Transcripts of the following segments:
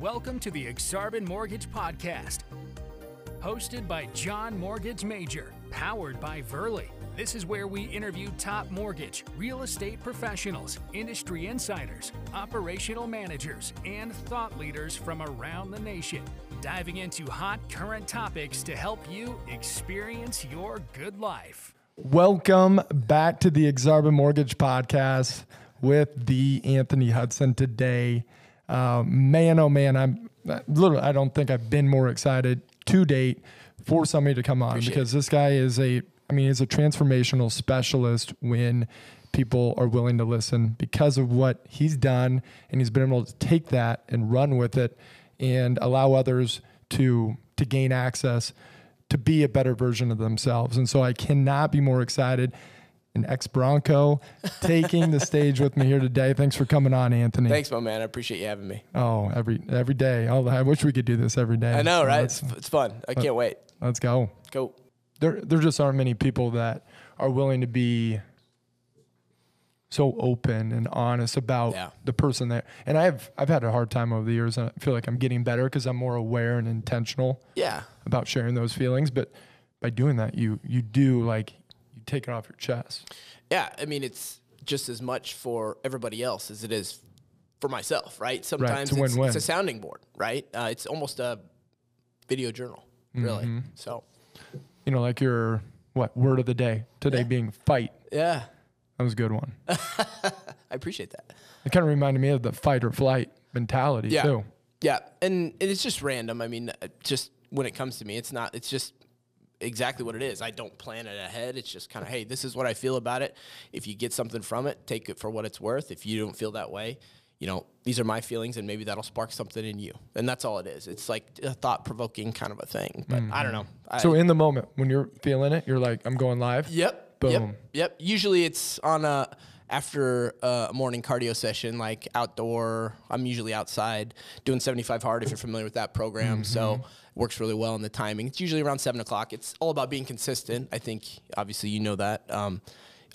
Welcome to the Exarban Mortgage Podcast. Hosted by John Mortgage Major, powered by Verley. This is where we interview top mortgage, real estate professionals, industry insiders, operational managers, and thought leaders from around the nation, diving into hot current topics to help you experience your good life. Welcome back to the Exarban Mortgage Podcast with the Anthony Hudson today. Uh, man, oh man, I'm literally, I don't think I've been more excited to date for somebody to come on Appreciate because this guy is a, I mean, he's a transformational specialist when people are willing to listen because of what he's done and he's been able to take that and run with it and allow others to to gain access to be a better version of themselves. And so I cannot be more excited. An ex Bronco taking the stage with me here today. Thanks for coming on, Anthony. Thanks, my man. I appreciate you having me. Oh, every every day. Oh, I wish we could do this every day. I know, So right? It's, it's fun. I can't wait. let's go. Go. There there just aren't many people that are willing to be so open and honest about Yeah. the person that and I've I've had a hard time over the years and I feel like I'm getting better because I'm more aware and intentional Yeah. about sharing those feelings. But by doing that, you you do like take it off your chest. Yeah. I mean, it's just as much for everybody else as it is for myself, right? Sometimes a it's, win-win. it's a sounding board, right? Uh, it's almost a video journal, really. Mm-hmm. So, You know, like your what word of the day today being fight. yeah, That was a good one. I appreciate that. It kind of reminded me of the fight or flight mentality Yeah. too. Yeah, and it's just random. I mean, uh, just when it comes to me, it's not. It's just exactly what it is. I don't plan it ahead. It's just kind of, hey, this is what I feel about it. If you get something from it, take it for what it's worth. If you don't feel that way, you know, these are my feelings, and maybe that'll spark something in you. And that's all it is. It's like a thought provoking kind of a thing. But mm. I don't know. I, So in the moment when you're feeling it, you're like, I'm going live. Yep. Boom. Yep. Yep. Usually it's on a after a morning cardio session, like outdoor. I'm usually outside doing 75 hard if you're familiar with that program. So it works really well in the timing. It's usually around seven o'clock. It's all about being consistent. I think obviously you know that. Um,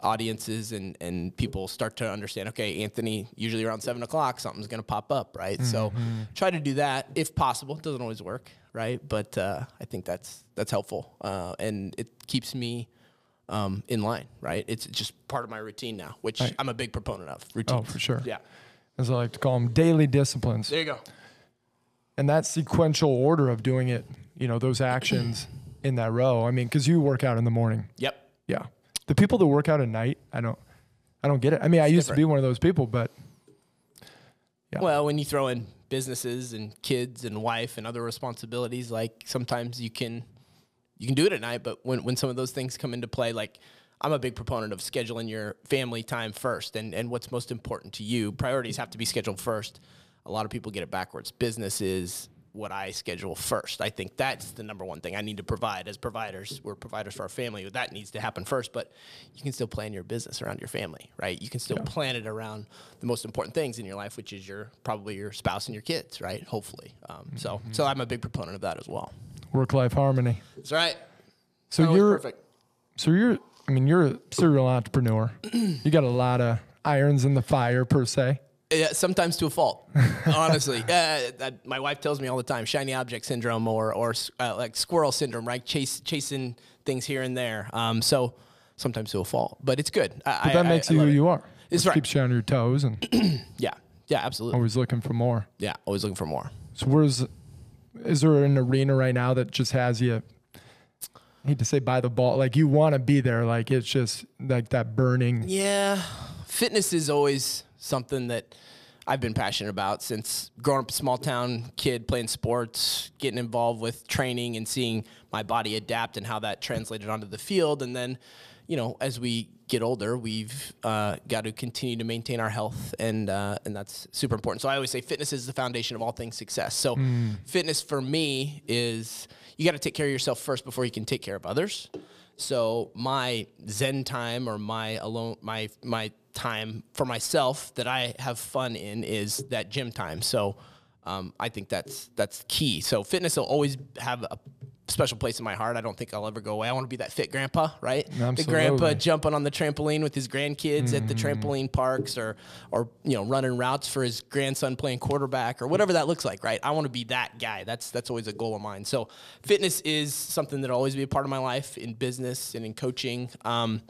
audiences and, and people start to understand okay anthony usually around seven o'clock something's going to pop up right so try to do that if possible it doesn't always work right but uh, i think that's that's helpful uh, and it keeps me um, in line, right? It's just part of my routine now, which Right. I'm a big proponent of. Routine. Oh, for sure. Yeah. As I like to call them, daily disciplines. There you go. And that sequential order of doing it, you know, those actions in that row. I mean, because you work out in the morning. Yep. Yeah. The people that work out at night, I don't, I don't get it. I mean, I used to be one of those people, but Yeah. Well, when you throw in businesses and kids and wife and other responsibilities, like sometimes you can you can do it at night, but when when some of those things come into play, like I'm a big proponent of scheduling your family time first and, and what's most important to you. Priorities have to be scheduled first. A lot of people get it backwards. Business is what I schedule first. I think that's the number one thing I need to provide as providers. We're providers for our family. That needs to happen first, but you can still plan your business around your family, right? You can still plan it around the most important things in your life, which is your probably your spouse and your kids, right? Hopefully. Um, so, so I'm a big proponent of that as well. work life harmony. That's right. So Always you're, perfect. so you're, I mean, you're a serial entrepreneur. you got a lot of irons in the fire, per se. Yeah, sometimes to a fault, honestly. Uh, that, my wife tells me all the time, shiny object syndrome or or uh, like squirrel syndrome, right? Chase chasing things here and there. Um, so sometimes to a fault, but it's good. I, But that makes you who you are. It's right. Keeps you on your toes and Yeah, yeah, absolutely. always looking for more. Yeah, always looking for more. So where's is there an arena right now that just has you I hate to say by the ball like you want to be there like it's just like that burning Yeah, fitness is always something that I've been passionate about since growing up a small town kid playing sports, getting involved with training and seeing my body adapt and how that translated onto the field. And then, you know, as we get older, we've uh, got to continue to maintain our health, and uh, and that's super important. So I always say fitness is the foundation of all things success. So fitness for me is you got to take care of yourself first before you can take care of others. So my Zen time or my alone my my time for myself that I have fun in is that gym time. So um, I think that's that's key. So fitness will always have a special place in my heart. I don't think I'll ever go away. I want to be that fit grandpa, right? The grandpa jumping on the trampoline with his grandkids at the Mm-hmm. trampoline parks or or you know running routes for his grandson playing quarterback or whatever that looks like, right? I want to be that guy. That's that's always a goal of mine. So fitness is something that'll always be a part of my life in business and in coaching. Um,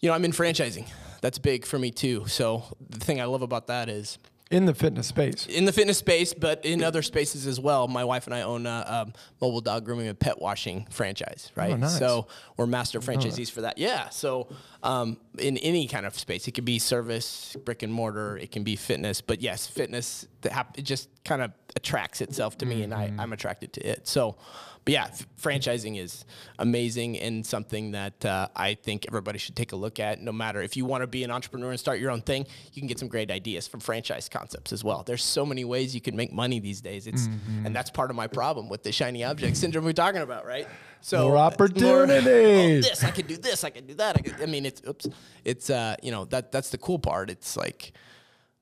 you know, I'm in franchising. That's big for me too. So the thing I love about that is in the fitness space. in the fitness space, but in other spaces as well. My wife and I own a um, mobile dog grooming and pet washing franchise, right? Oh, nice. So we're master franchisees for that. Yeah. So um, in any kind of space, it could be service, brick and mortar, it can be fitness, but yes, fitness it just kind of attracts itself to me, and I, I'm attracted to it. So. But yeah, f- franchising is amazing and something that uh, I think everybody should take a look at. No matter if you want to be an entrepreneur and start your own thing, you can get some great ideas from franchise concepts as well. There's so many ways you can make money these days. It's and that's part of my problem with the shiny object syndrome we're talking about, right? So More uh, opportunity. oh, this I could do this, I could do that. I, could, I mean, it's oops, it's uh, you know that that's the cool part. It's like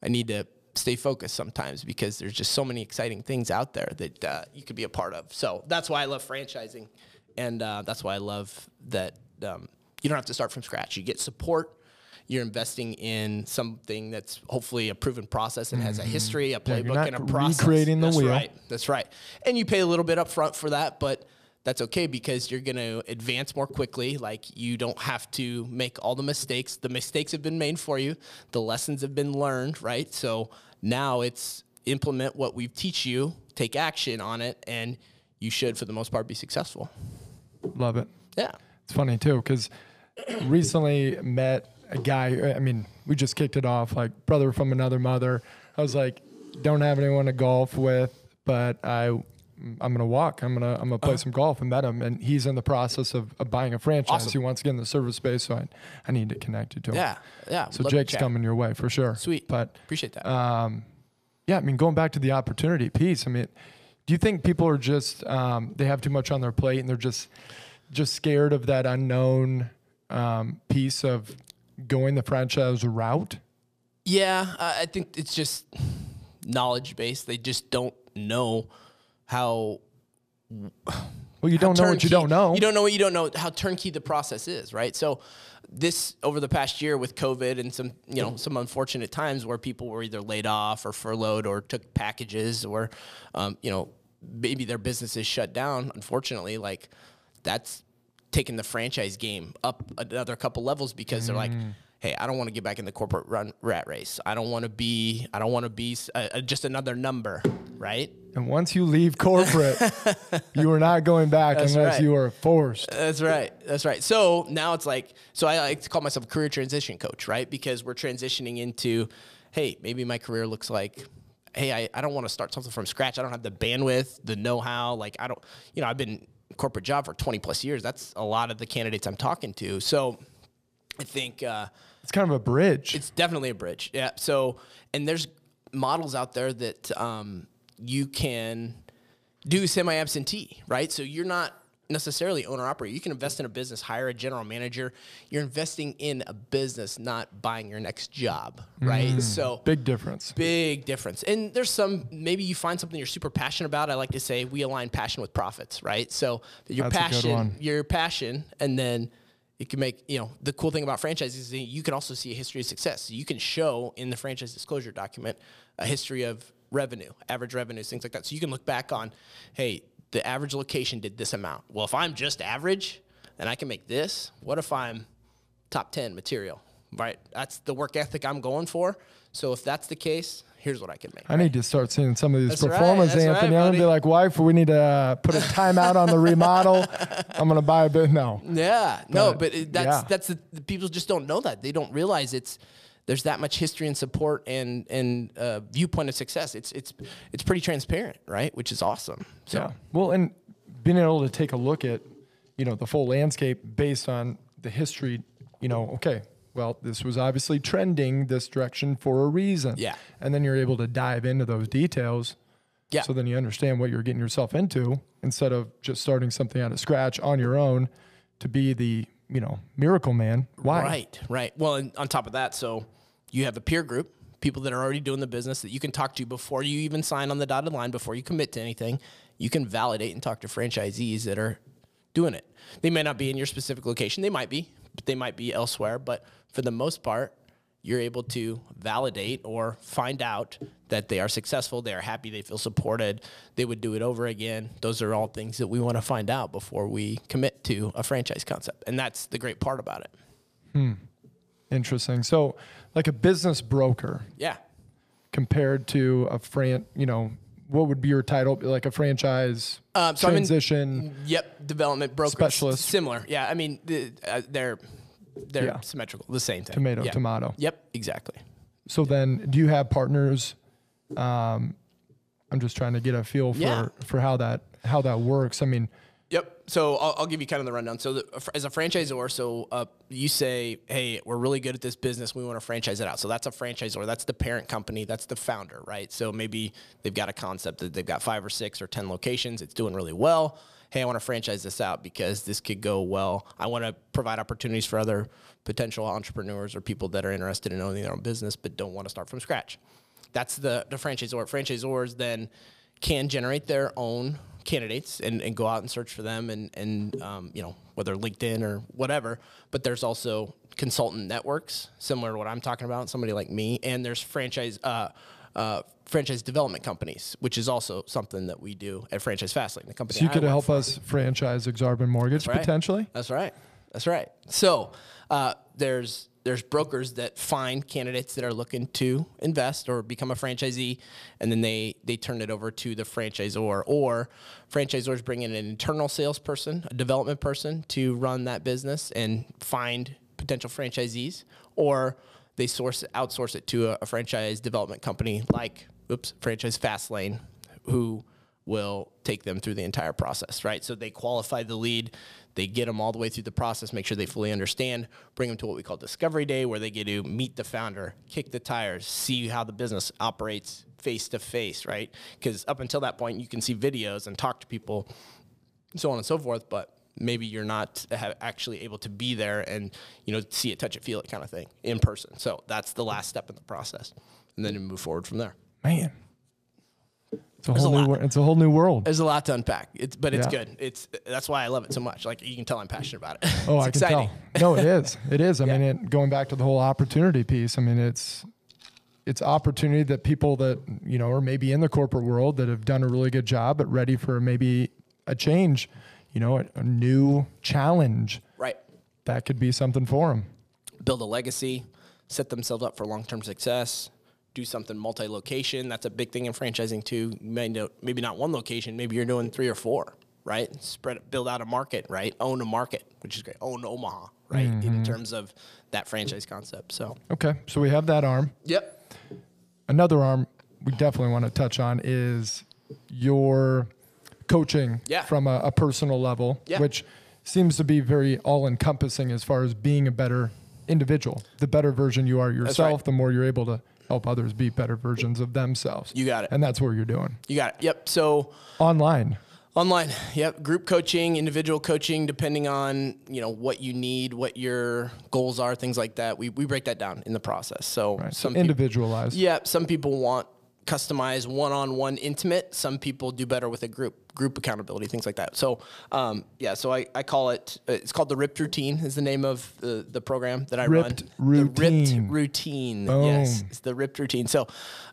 I need to stay focused sometimes because there's just so many exciting things out there that uh, you could be a part of. So that's why I love franchising, and uh, that's why I love that um, you don't have to start from scratch. You get support. You're investing in something that's hopefully a proven process and has a history, a Mm-hmm. Yeah, you're playbook, not and a process. recreating the that's wheel. Right. That's right. And you pay a little bit up front for that, but that's okay because you're going to advance more quickly. Like you don't have to make all the mistakes. The mistakes have been made for you. The lessons have been learned, right? So now it's implement what we've teach you, take action on it, and you should, for the most part, be successful. Love it. Yeah. It's funny too because recently met a guy. Uh, I mean, we just kicked it off like brother from another mother. I was like, don't have anyone to golf with, but I. I'm gonna walk. I'm gonna I'm gonna Uh-huh. play some golf and met him, and he's in the process of, of buying a franchise. Awesome. He wants to get in the service space, so I, I need to connect you to him. Yeah. Yeah. So Jake's coming your way for sure. Sweet. But Appreciate that. um, yeah, I mean, going back to the opportunity piece, I mean, do you think people are just um, they have too much on their plate and they're just just scared of that unknown um, piece of going the franchise route? Yeah, I I think it's just knowledge based. They just don't know how. Well, you don't know what you don't know. You don't know what you don't know. How turnkey the process is, right? So, this over the past year with COVID and some you know some unfortunate times where people were either laid off or furloughed or took packages or um, you know maybe their businesses shut down. Unfortunately, like that's taking the franchise game up another couple levels because they're like. Hey, I don't want to get back in the corporate run rat race. I don't want to be. I don't want to be uh, just another number, right? And once you leave corporate, you are not going back That's unless right. you are forced. That's right. That's right. So now it's like, so I like to call myself a career transition coach, right? Because we're transitioning into, hey, maybe my career looks like, hey, I, I don't want to start something from scratch. I don't have the bandwidth, the know how. Like, I don't, you know, I've been corporate job for 20 plus years. That's a lot of the candidates I'm talking to. So I think, uh, It's kind of a bridge. it's definitely a bridge. Yeah. So, and there's models out there that um, you can do semi absentee, right? So you're not necessarily owner operator. You can invest in a business, hire a general manager. You're investing in a business, not buying your next job, right? Mm. So Big difference. big difference. And there's some maybe you find something you're super passionate about. I like to say we align passion with profits, right? So your That's passion, your passion, and then it can make you know the cool thing about franchises is you can also see a history of success. So you can show in the franchise disclosure document a history of revenue, average revenues, things like that. So you can look back on, hey, the average location did this amount. Well, if I'm just average and I can make this, what if I'm top 10 material, right? That's the work ethic I'm going for. So if that's the case, here's what I can make. I need to start seeing some of these That's right, performance, right, Anthony. I'm gonna be like, wife, we need to uh, put a timeout on the remodel. I'm gonna buy a bit. No, Yeah, no, But, but it, that's yeah. that's the, the people just don't know that. They don't realize it's there's that much history and support and and uh, viewpoint of success. It's it's it's pretty transparent, right? Which is awesome. So Yeah. Well, and being able to take a look at, you know, the full landscape based on the history, you know, okay, well, this was obviously trending this direction for a reason. Yeah. And then you're able to dive into those details. Yeah. So then you understand what you're getting yourself into instead of just starting something out of scratch on your own to be the, you know, miracle man. Why? Right, right. Well, and on top of that, so you have a peer group, people that are already doing the business that you can talk to before you even sign on the dotted line, before you commit to anything. You can validate and talk to franchisees that are doing it. They may not be in your specific location. They might be, but they might be elsewhere. But for the most part, you're able to validate or find out that they are successful, they are happy, they feel supported, they would do it over again. Those are all things that we want to find out before we commit to a franchise concept. And that's the great part about it. Hmm. Interesting. So, like a business broker Yeah. compared to a fran, you know, what would be your title? Like a franchise Um, so in- transition. Yep, development broker Specialist. Similar. Yeah, I mean, the, uh, they're they're Yeah. symmetrical, the same thing. Tomato, Yeah. tomato. Yep, exactly. So then, do you have partners? Um, I'm just trying to get a feel for for how that how that works. I mean, Yep. So I'll, I'll give you kind of the rundown. So the, as a franchisor, so uh, you say, hey, we're really good at this business. We want to franchise it out. So that's a franchisor. That's the parent company. That's the founder, right? So maybe they've got a concept that they've got five or six or 10 locations. It's doing really well. Hey, I want to franchise this out because this could go well. I want to provide opportunities for other potential entrepreneurs or people that are interested in owning their own business but don't want to start from scratch. That's the, the franchisor. Franchisors then can generate their own candidates and, and go out and search for them and, and um, you know whether linkedin or whatever but there's also consultant networks similar to what i'm talking about somebody like me and there's franchise uh, uh, franchise development companies which is also something that we do at franchise fastlane the company so you I could help for. us franchise Exarban Mortgage right. potentially. That's right. That's right. So uh, there's there's brokers that find candidates that are looking to invest or become a franchisee, and then they they turn it over to the franchisor. Or franchisors bring in an internal salesperson, a development person to run that business and find potential franchisees, or they source outsource it to a, a franchise development company like oops franchise Fastlane, who will take them through the entire process, right? So they qualify the lead, they get them all the way through the process, make sure they fully understand, bring them to what we call discovery day, where they get to meet the founder, kick the tires, see how the business operates face to face, right? Because up until that point, you can see videos and talk to people, so on and so forth, but maybe you're not actually able to be there and you know see it, touch it, feel it, kind of thing in person. So that's the last step in the process, and then you move forward from there. Man, it's a There's whole a new lot. wor- it's a whole new world. There's a lot to unpack, it's, but it's Yeah. good. It's that's why I love it so much. Like you can tell I'm passionate about it. Oh, I can tell. No, it is. It is. I Yeah. mean, it, going back to the whole opportunity piece. I mean, it's it's opportunity that people that you know are maybe in the corporate world that have done a really good job, but ready for maybe a change. You know, a, a new challenge Right. that could be something for them. Build a legacy, set themselves up for long-term success. Do something multi-location. That's a big thing in franchising too. You may know, maybe not one location. Maybe you're doing three or four. Right. Spread, build out a market. Right. Own a market, which is great. Own Omaha. Right. Mm-hmm. In terms of that franchise concept. So. Okay, so we have that arm. Yep. Another arm we definitely want to touch on is your coaching Yeah. from a, a personal level, Yeah. which seems to be very all encompassing as far as being a better individual. The better version you are yourself, right. the more you're able to help others be better versions of themselves. You got it. And that's what you're doing You got it. Yep. So. online. Online, yep. Group coaching, individual coaching, depending on you know what you need, what your goals are, things like that. We, we break that down in the process. So Right. Some peop- individualized. yeah, some people want customized, one-on-one, intimate. Some people do better with a group, group accountability, things like that. So um, yeah, so I, I call it. uh, It's called the Ripped Routine. Is the name of the, the program that I Ripped run. The Ripped Routine. Yes, it's the Ripped Routine. So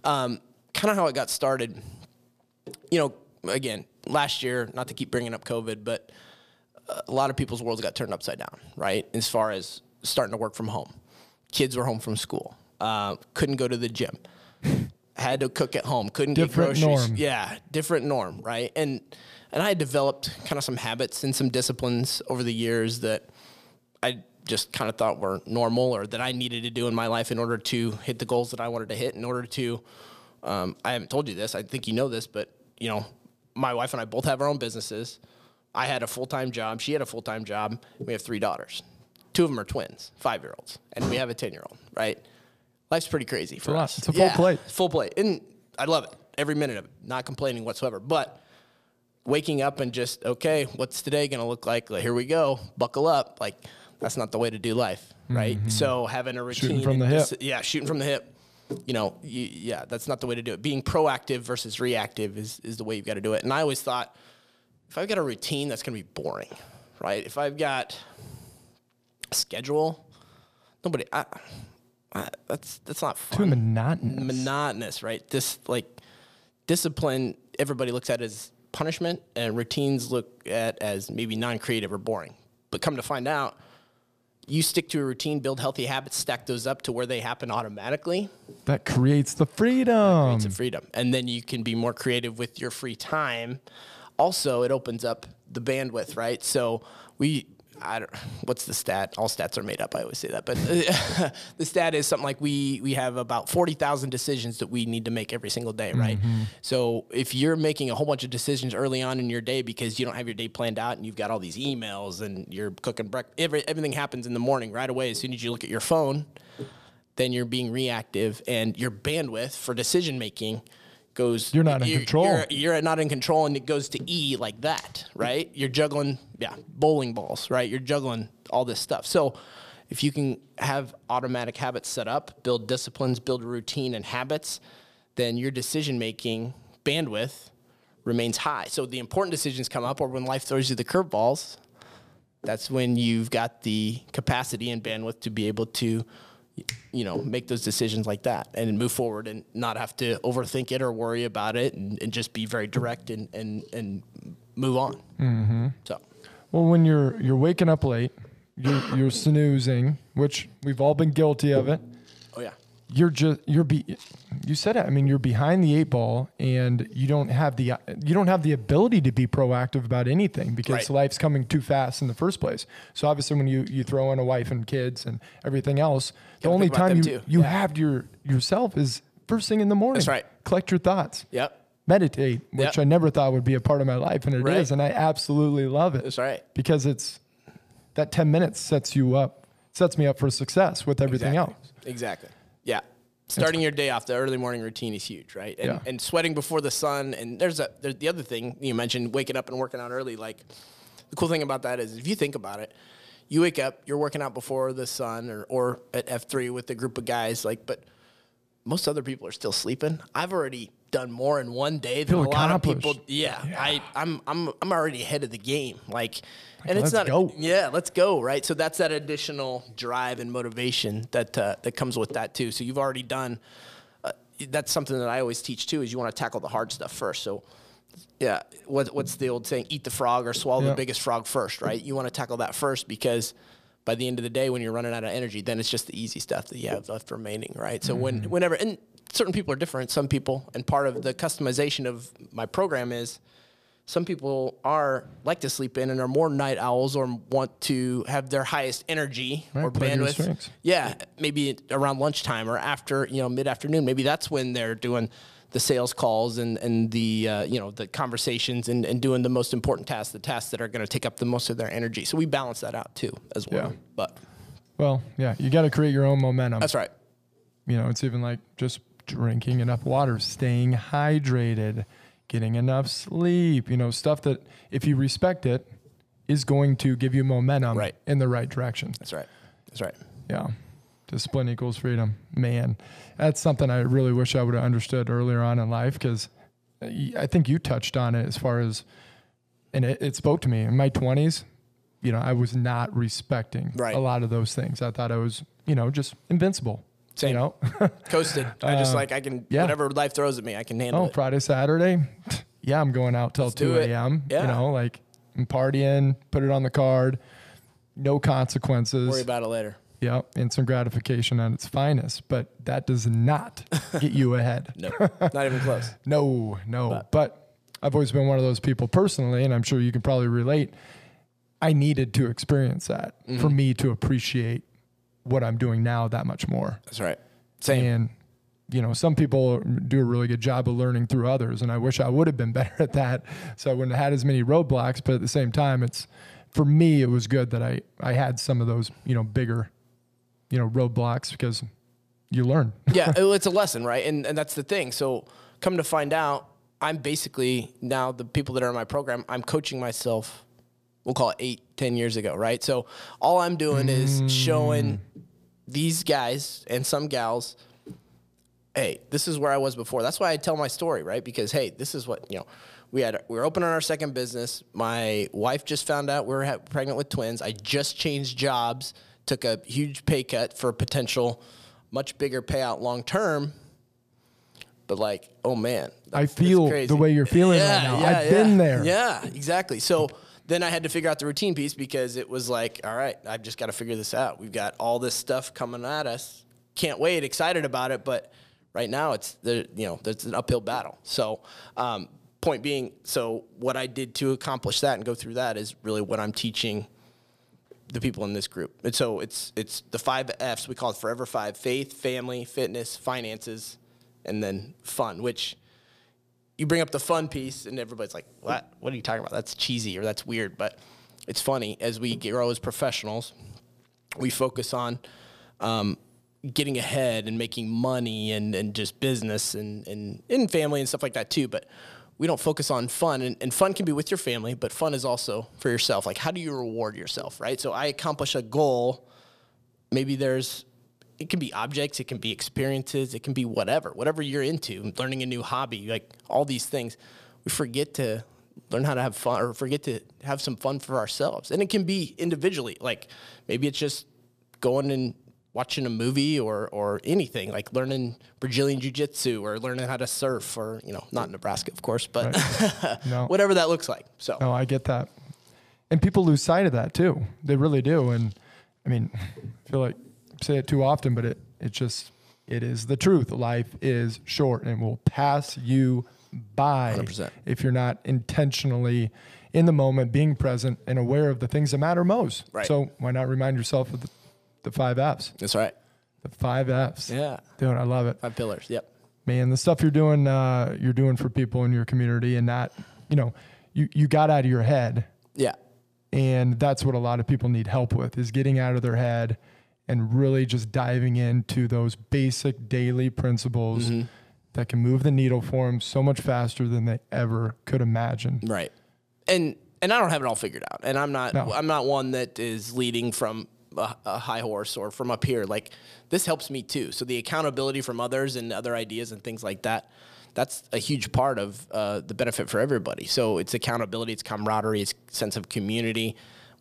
um, kind of how it got started you know, again, last year, not to keep bringing up COVID, but a lot of people's worlds got turned upside down, right? As far as starting to work from home. Kids were home from school, uh, couldn't go to the gym, had to cook at home, couldn't Different get groceries. norm. Yeah, different norm, right? And and I had developed kind of some habits and some disciplines over the years that I just kind of thought were normal or that I needed to do in my life in order to hit the goals that I wanted to hit. In order to, um, I haven't told you this. I think you know this, but you know, my wife and I both have our own businesses. I had a full time job. She had a full time job. We have three daughters. Two of them are twins, five year olds, and we have a ten year old. Right? Life's pretty crazy for us. It's a full plate. Full plate, and I love it every minute of it. Not complaining whatsoever, but waking up and just okay what's today going to look like like here we go buckle up like that's not the way to do life right so having a routine Mm-hmm. from the hip. yeah shooting from the hip you know, you, yeah, that's not the way to do it. Being proactive versus reactive is, is the way you've got to do it. And I always thought if I've got a routine, that's going to be boring, right? If I've got a schedule, nobody, I, That's, that's not fun. Too monotonous. monotonous, right? This like discipline, everybody looks at as punishment, and routines look at as maybe non-creative or boring. But come to find out, you stick to a routine, build healthy habits, stack those up to where they happen automatically. that creates the freedom. It's a freedom, and then you can be more creative with your free time. Also, it opens up the bandwidth, right? So we. I don't, what's the stat? All stats are made up. I always say that, but the stat is something like we we have about forty thousand decisions that we need to make every single day, right? Mm-hmm. So if you're making a whole bunch of decisions early on in your day because you don't have your day planned out and you've got all these emails and you're cooking breakfast, every, everything happens in the morning right away. As soon as you look at your phone, then you're being reactive and your bandwidth for decision making goes You're not in control. you're, you're not in control and it goes to e like that right? You're juggling yeah bowling balls right? You're juggling all this stuff. So if you can have automatic habits set up build disciplines build routine and habits then your decision making bandwidth remains high. So the important decisions come up or when life throws you the curveballs that's when you've got the capacity and bandwidth to be able to you know make those decisions like that and move forward and not have to overthink it or worry about it and, and just be very direct and and, and move on mm-hmm. so Well, when you're you're waking up late, you're, you're snoozing, which we've all been guilty of it. Yeah You're just you're be you said it. I mean, you're behind the eight ball, and you don't have the you don't have the ability to be proactive about anything because Right. life's coming too fast in the first place. So obviously, when you you throw in a wife and kids and everything else, the only time you too. you have your yourself is first thing in the morning. That's right. Collect your thoughts. yep Meditate, which Yep. I never thought would be a part of my life, and it is, Right. and I absolutely love it that's right because it's that 10 minutes sets you up sets me up for success with everything exactly. else exactly yeah. Starting your day off the early morning routine is huge right? And, Yeah. and sweating before the sun and there's a there's the other thing you mentioned waking up and working out early like the cool thing about that is if you think about it you wake up you're working out before the sun or, or at f3 with a group of guys like but most other people are still sleeping. I've already done more in one day than Feel a lot of people accomplished. yeah, I, I'm, I'm, I'm already ahead of the game. Like, and let's it's not, go. yeah, let's go. Right. So that's that additional drive and motivation that, uh, that comes with that too. So you've already done, uh, that's something that I always teach too, is you want to tackle the hard stuff first. So yeah, what, what's the old saying? Eat the frog or swallow Yeah. the biggest frog first, right? You want to tackle that first because by the end of the day, when you're running out of energy, then it's just the easy stuff that you have left remaining, right? So when, whenever, and certain people are different. Some people, and part of the customization of my program is some people are like to sleep in and are more night owls or want to have their highest energy Right, or play to your bandwidth. Yeah, maybe around lunchtime or after, you know, mid afternoon. Maybe that's when they're doing the sales calls and and the uh, you know the conversations and, and doing the most important tasks, the tasks that are going to take up the most of their energy. So we balance that out too as well. Yeah. But well yeah you got to create your own momentum that's right. you know it's even like just drinking enough water staying hydrated getting enough sleep you know stuff that if you respect it is going to give you momentum Right. in the right direction That's right. That's right. Yeah. Discipline equals freedom. Man, that's something I really wish I would have understood earlier on in life because I think you touched on it as far as, and it, it spoke to me in my 20s. You know, I was not respecting Right. a lot of those things. I thought I was, you know, just invincible. Same. You know, Coasted. I just Uh, like I can yeah. whatever life throws at me, I can handle it. oh, it. Friday, Saturday. Yeah, I'm going out till do 2 a.m. Yeah. You know, like I'm partying, put it on the card, no consequences. Worry about it later. Yeah, instant gratification at its finest, but that does not get you ahead. No, not even close. No, no. But, I've always been one of those people personally, and I'm sure you can probably relate. I needed to experience that for Mm-hmm. me to appreciate what I'm doing now that much more. That's right. Same. And you know, some people do a really good job of learning through others, and I wish I would have been better at that, so I wouldn't have had as many roadblocks. But at the same time, it's for me, it was good that I I had some of those you know bigger, you know, roadblocks because you learn. yeah, it's a lesson, right? And and that's the thing. So come to find out, I'm basically now the people that are in my program, I'm coaching myself. We'll call it eight, ten years ago, right? So all I'm doing is showing mm. these guys and some gals hey, this is where I was before. That's why I tell my story, right? Because hey, this is what you know. We had we were opening our second business. My wife just found out we were ha- pregnant with twins. I just changed jobs, took a huge pay cut for a potential much bigger payout long term. But like, oh man, I feel crazy. the way you're feeling right now. I've been there. Yeah, exactly. So then I had to figure out the routine piece because it was like, all right, I've just got to figure this out. We've got all this stuff coming at us. Can't wait, excited about it, but right now it's the you know there's an uphill battle. So um, point being, so what I did to accomplish that and go through that is really what I'm teaching the people in this group. And so it's it's the five F's we call it Forever Five: faith, family, fitness, finances, and then fun. Which you bring up the fun piece, and everybody's like, "What? What are you talking about? That's cheesy or that's weird." But it's funny as we grow as professionals, we focus on um, getting ahead and making money and, and just business and, and in family and stuff like that too. But we don't focus on fun and, and fun can be with your family, but fun is also for yourself. Like how do you reward yourself, right? So I accomplish a goal. Maybe there's it can be objects, it can be experiences, it can be whatever, whatever you're into, learning a new hobby, like all these things. We forget to learn how to have fun or forget to have some fun for ourselves. And it can be individually. Like maybe it's just going and watching a movie or or anything, like learning Brazilian jiu-jitsu or learning how to surf or, you know, not Nebraska, of course, but No. whatever that looks like. So No, I get that. And people lose sight of that too. They really do. And I mean, I feel like say it too often, but it it just it is the truth. Life is short and will pass you by 100%. if you're not intentionally in the moment, being present and aware of the things that matter most. Right. So why not remind yourself of the, the five F's? that's right. The five F's. Yeah. Dude, I love it Five pillars. Yep. man, the stuff you're doing, uh, you're doing for people in your community, and not, you know, you you got out of your head, Yeah. and that's what a lot of people need help with is getting out of their head and really just diving into those basic daily principles Mm-hmm. that can move the needle for them so much faster than they ever could imagine. Right. And and I don't have it all figured out. And I'm not No. I'm not one that is leading from a, a high horse or from up here. Like this helps me too. So the accountability from others and other ideas and things like that. That's a huge part of uh, the benefit for everybody. So it's accountability, it's camaraderie, it's sense of community.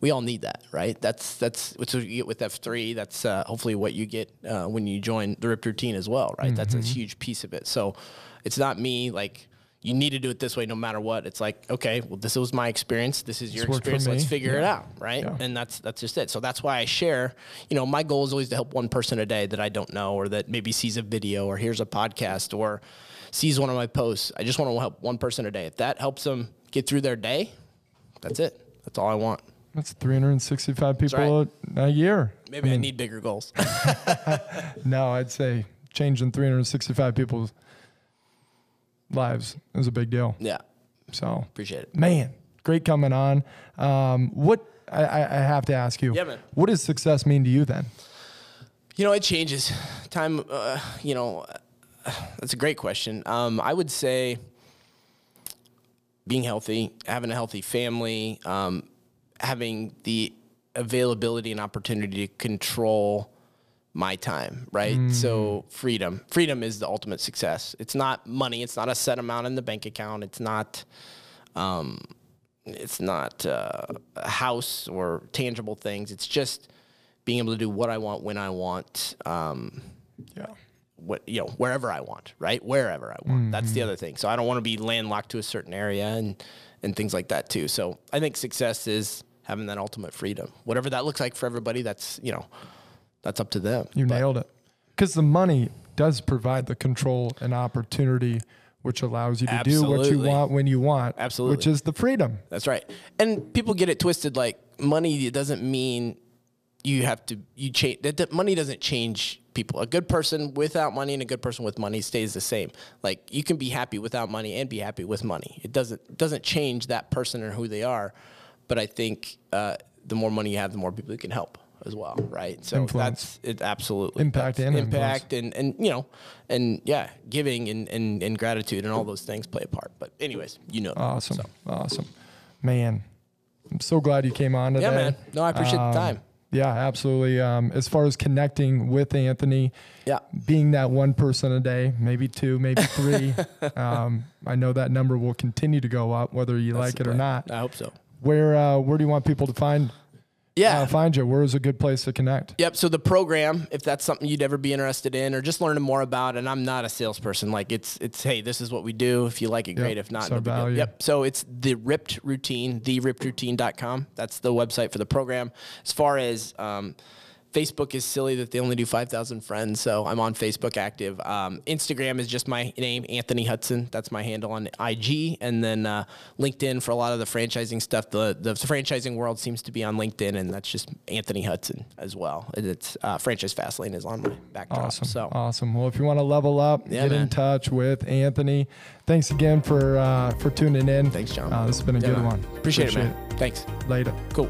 We all need that, right? That's that's what you get with F three. That's uh, hopefully what you get uh, when you join the Ripped Routine as well, right? That's a huge piece of it. So it's not me like you need to do it this way no matter what. It's like, okay, well, this was my experience. This is your This experience. Let's figure it out, right? Yeah. And that's that's just it. So that's why I share. You know, my goal is always to help one person a day that I don't know, or that maybe sees a video, or hears a podcast, or sees one of my posts. I just want to help one person a day. If that helps them get through their day, that's it. That's all I want. That's 365 people right. a, a year. Maybe I need bigger goals. No, I'd say changing 365 people's lives is a big deal. yeah, So appreciate it. Man, great coming on. Um, what I, I I have to ask you. Yeah, man. What does success mean to you then? You know, it changes. Time, uh, you know, uh, that's a great question. Um, I would say being healthy, having a healthy family, um, having the availability and opportunity to control my time, right? So freedom. Freedom is the ultimate success. It's not money. It's not a set amount in the bank account. It's not. Um, it's not uh, a house or tangible things. It's just being able to do what I want when I want. Um, Yeah. what you know wherever I want, right? Wherever I want. That's the other thing. So I don't want to be landlocked to a certain area and and things like that too. So I think success is having that ultimate freedom. Whatever that looks like for everybody, that's you know that's up to them. You But- nailed it. Because the money does provide the control and opportunity, which allows you to do what you want when you want. Absolutely. Which is the freedom. That's right. And people get it twisted. Like money doesn't mean you have to you change. That, that money doesn't change people. A good person without money and a good person with money stays the same. Like you can be happy without money and be happy with money. It doesn't doesn't change that person or who they are. But I think uh, the more money you have, the more people you can help as well, right? So Influence. that's it. Absolutely Impact and influence. impact and and you know and yeah, giving and, and and gratitude and all those things play a part. But anyways, you know. that. Awesome. So. Awesome. Man, I'm so glad you came on today. Yeah, man. No, I appreciate Um, the time. Yeah, absolutely. Um, as far as connecting with Anthony, Yeah. being that one person a day, maybe two, maybe three, um, I know that number will continue to go up, whether you That's like it or not. I hope so. Where uh, where do you want people to find Yeah. uh, find you? Where is a good place to connect? Yep. So the program, if that's something you'd ever be interested in, or just learning more about, and I'm not a salesperson. Like it's it's hey, this is what we do. If you like it, great. If not, no value. Yep. So it's the ripped routine, therippedroutine.com. That's the website for the program. As far as um, Facebook is silly that they only do 5,000 friends, so I'm on Facebook active. Um, Instagram is just my name, Anthony Hudson. That's my handle on IG, and then uh, LinkedIn for a lot of the franchising stuff. The the franchising world seems to be on LinkedIn, and that's just Anthony Hudson as well. And it's uh, Franchise Fastlane is on my backdrop. Awesome. So Awesome. Well, if you want to level up, Yeah, get in touch with Anthony. Thanks again for uh, for tuning in. thanks, John. Uh, this has been a Yeah, good man. one. Appreciate, it, man. Thanks. Later. Cool.